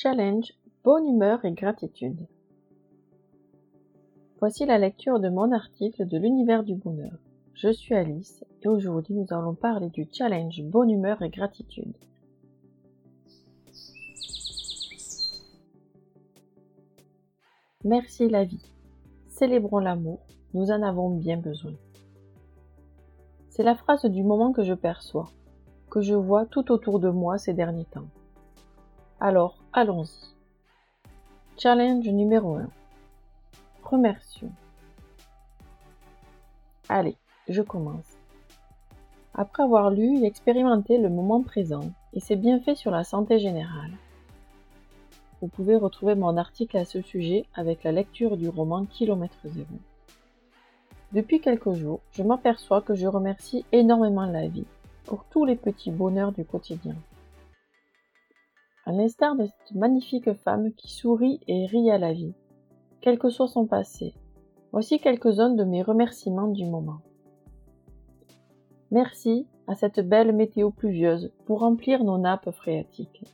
Challenge, bonne humeur et gratitude. Voici la lecture de mon article de l'univers du bonheur. Je suis Alice et aujourd'hui nous allons parler du challenge bonne humeur et gratitude. Merci la vie. Célébrons l'amour, nous en avons bien besoin. C'est la phrase du moment que je perçois, que je vois tout autour de moi ces derniers temps. Alors, allons-y. Challenge numéro 1. Remercions. Allez, je commence. Après avoir lu et expérimenté le moment présent et ses bienfaits sur la santé générale, vous pouvez retrouver mon article à ce sujet avec la lecture du roman Kilomètre zéro. Depuis quelques jours, je m'aperçois que je remercie énormément la vie pour tous les petits bonheurs du quotidien. À l'instar de cette magnifique femme qui sourit et rit à la vie, quel que soit son passé, voici quelques-uns de mes remerciements du moment. Merci à cette belle météo pluvieuse pour remplir nos nappes phréatiques.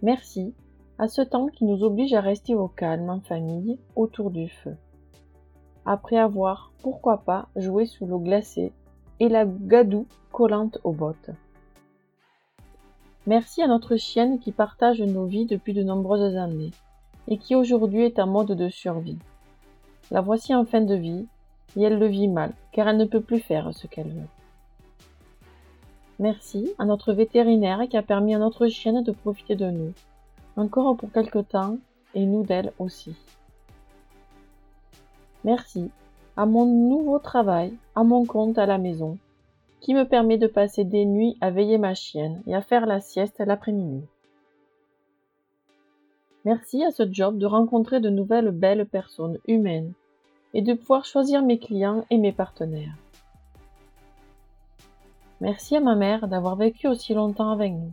Merci à ce temps qui nous oblige à rester au calme en famille autour du feu. Après avoir, pourquoi pas, joué sous l'eau glacée et la gadoue collante aux bottes. Merci à notre chienne qui partage nos vies depuis de nombreuses années et qui aujourd'hui est en mode de survie. La voici en fin de vie et elle le vit mal car elle ne peut plus faire ce qu'elle veut. Merci à notre vétérinaire qui a permis à notre chienne de profiter de nous, encore pour quelque temps et nous d'elle aussi. Merci à mon nouveau travail, à mon compte à la maison, qui me permet de passer des nuits à veiller ma chienne et à faire la sieste l'après-midi. Merci à ce job de rencontrer de nouvelles belles personnes humaines et de pouvoir choisir mes clients et mes partenaires. Merci à ma mère d'avoir vécu aussi longtemps avec nous,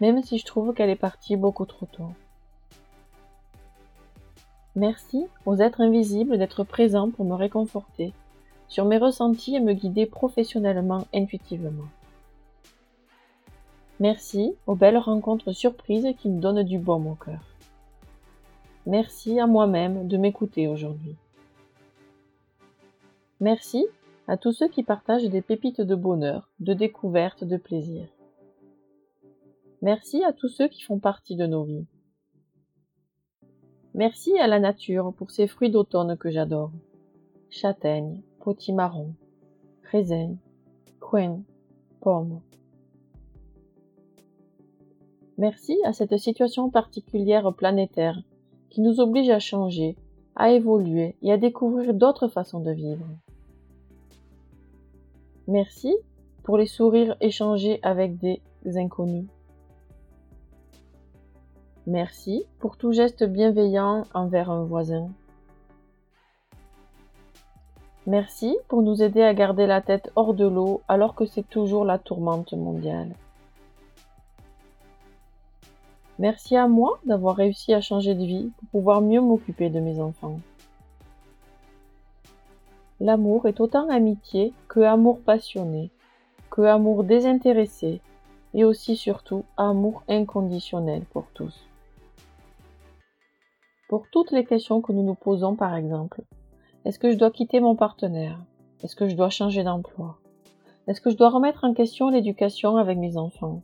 même si je trouve qu'elle est partie beaucoup trop tôt. Merci aux êtres invisibles d'être présents pour me réconforter sur mes ressentis et me guider professionnellement intuitivement. Merci aux belles rencontres surprises qui me donnent du baume au cœur. Merci à moi-même de m'écouter aujourd'hui. Merci à tous ceux qui partagent des pépites de bonheur, de découverte, de plaisir. Merci à tous ceux qui font partie de nos vies. Merci à la nature pour ces fruits d'automne que j'adore. Châtaigne, raisin, pomme. Merci à cette situation particulière planétaire qui nous oblige à changer, à évoluer et à découvrir d'autres façons de vivre. Merci pour les sourires échangés avec des inconnus. Merci pour tout geste bienveillant envers un voisin. Merci pour nous aider à garder la tête hors de l'eau alors que c'est toujours la tourmente mondiale. Merci à moi d'avoir réussi à changer de vie pour pouvoir mieux m'occuper de mes enfants. L'amour est autant amitié que amour passionné, que amour désintéressé et aussi surtout amour inconditionnel pour tous. Pour toutes les questions que nous nous posons par exemple, est-ce que je dois quitter mon partenaire? Est-ce que je dois changer d'emploi? Est-ce que je dois remettre en question l'éducation avec mes enfants?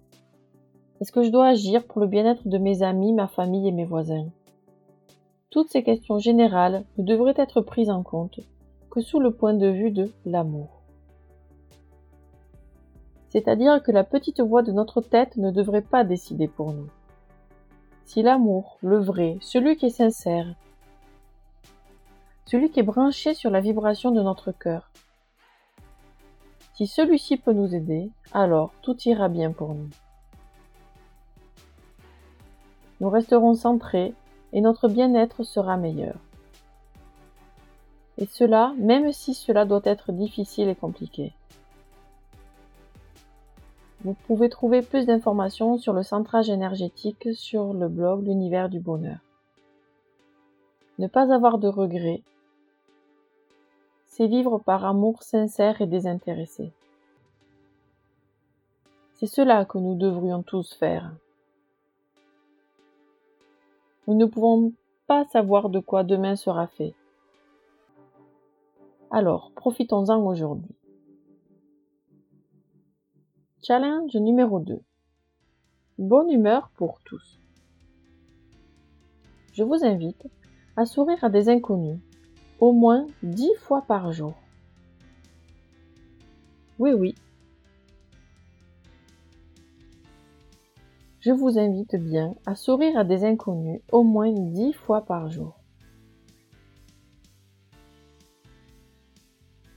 Est-ce que je dois agir pour le bien-être de mes amis, ma famille et mes voisins? Toutes ces questions générales ne devraient être prises en compte que sous le point de vue de l'amour. C'est-à-dire que la petite voix de notre tête ne devrait pas décider pour nous. Si l'amour, le vrai, celui qui est sincère, celui qui est branché sur la vibration de notre cœur. Si celui-ci peut nous aider, alors tout ira bien pour nous. Nous resterons centrés et notre bien-être sera meilleur. Et cela, même si cela doit être difficile et compliqué. Vous pouvez trouver plus d'informations sur le centrage énergétique sur le blog L'univers du bonheur. Ne pas avoir de regrets c'est vivre par amour sincère et désintéressé. C'est cela que nous devrions tous faire. Nous ne pouvons pas savoir de quoi demain sera fait. Alors, profitons-en aujourd'hui. Challenge numéro 2. Bonne humeur pour tous. Je vous invite à sourire à des inconnus, au moins dix fois par jour. Oui, oui. Je vous invite bien à sourire à des inconnus au moins dix fois par jour.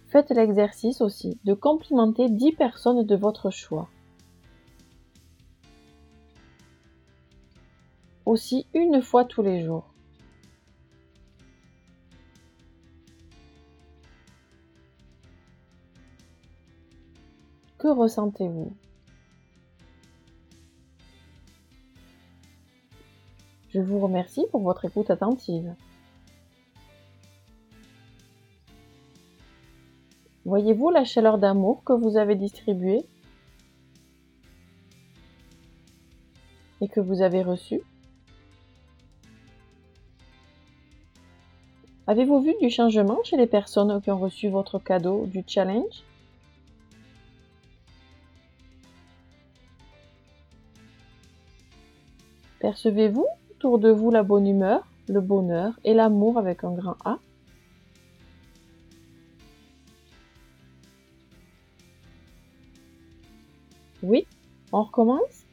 Faites l'exercice aussi de complimenter 10 personnes de votre choix. Aussi une fois tous les jours. Que ressentez-vous? Je vous remercie pour votre écoute attentive. Voyez-vous la chaleur d'amour que vous avez distribuée? Et que vous avez reçue? Avez-vous vu du changement chez les personnes qui ont reçu votre cadeau du challenge? Percevez-vous autour de vous la bonne humeur, le bonheur et l'amour avec un grand A? Oui, on recommence?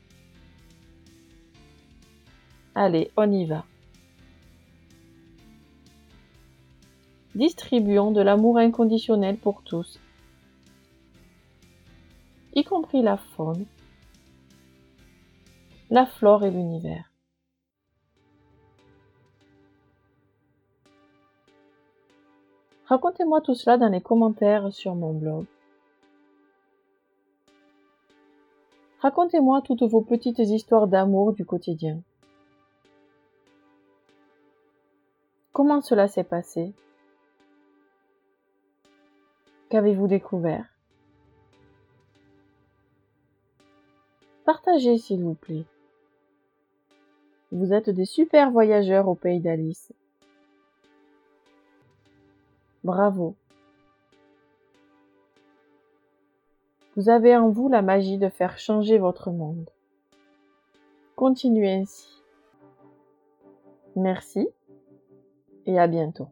Allez, on y va. Distribuons de l'amour inconditionnel pour tous, y compris la faune, la flore et l'univers. Racontez-moi tout cela dans les commentaires sur mon blog. Racontez-moi toutes vos petites histoires d'amour du quotidien. Comment cela s'est passé? Qu'avez-vous découvert? Partagez s'il vous plaît. Vous êtes des super voyageurs au pays d'Alice. Bravo. Vous avez en vous la magie de faire changer votre monde. Continuez ainsi. Merci et à bientôt.